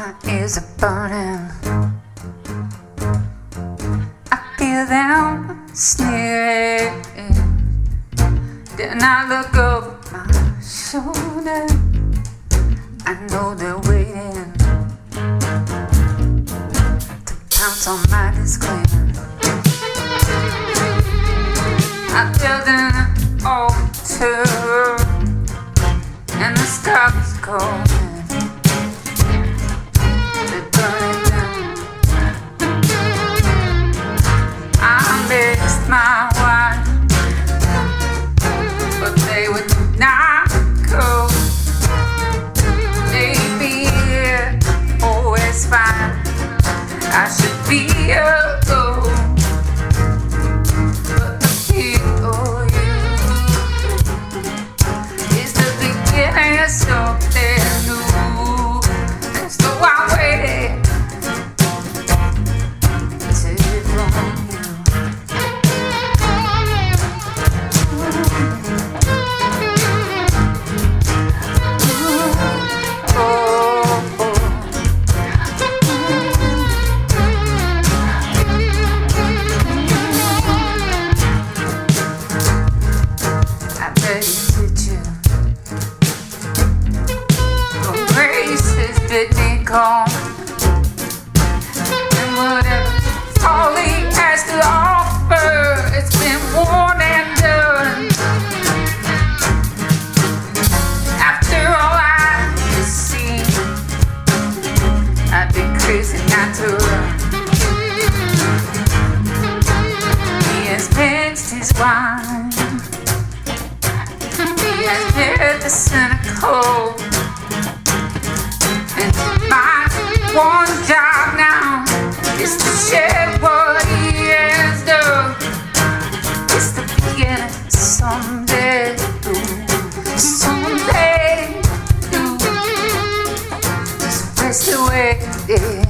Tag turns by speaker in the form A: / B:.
A: My ears are burning. I feel them sneering. Then I look over my shoulder. I know they're waiting to pounce on my disclaimer. I build an altar, and the sky's cold. They I graces didn't. And whatever all he has to offer, it's been worn and done. After all I've seen, I've been crazy not to run. He has mixed his wine. He has dared the cynical. My one job now is to share what he has done. It's the beginning someday. ooh, Someday. ooh. Just rest away.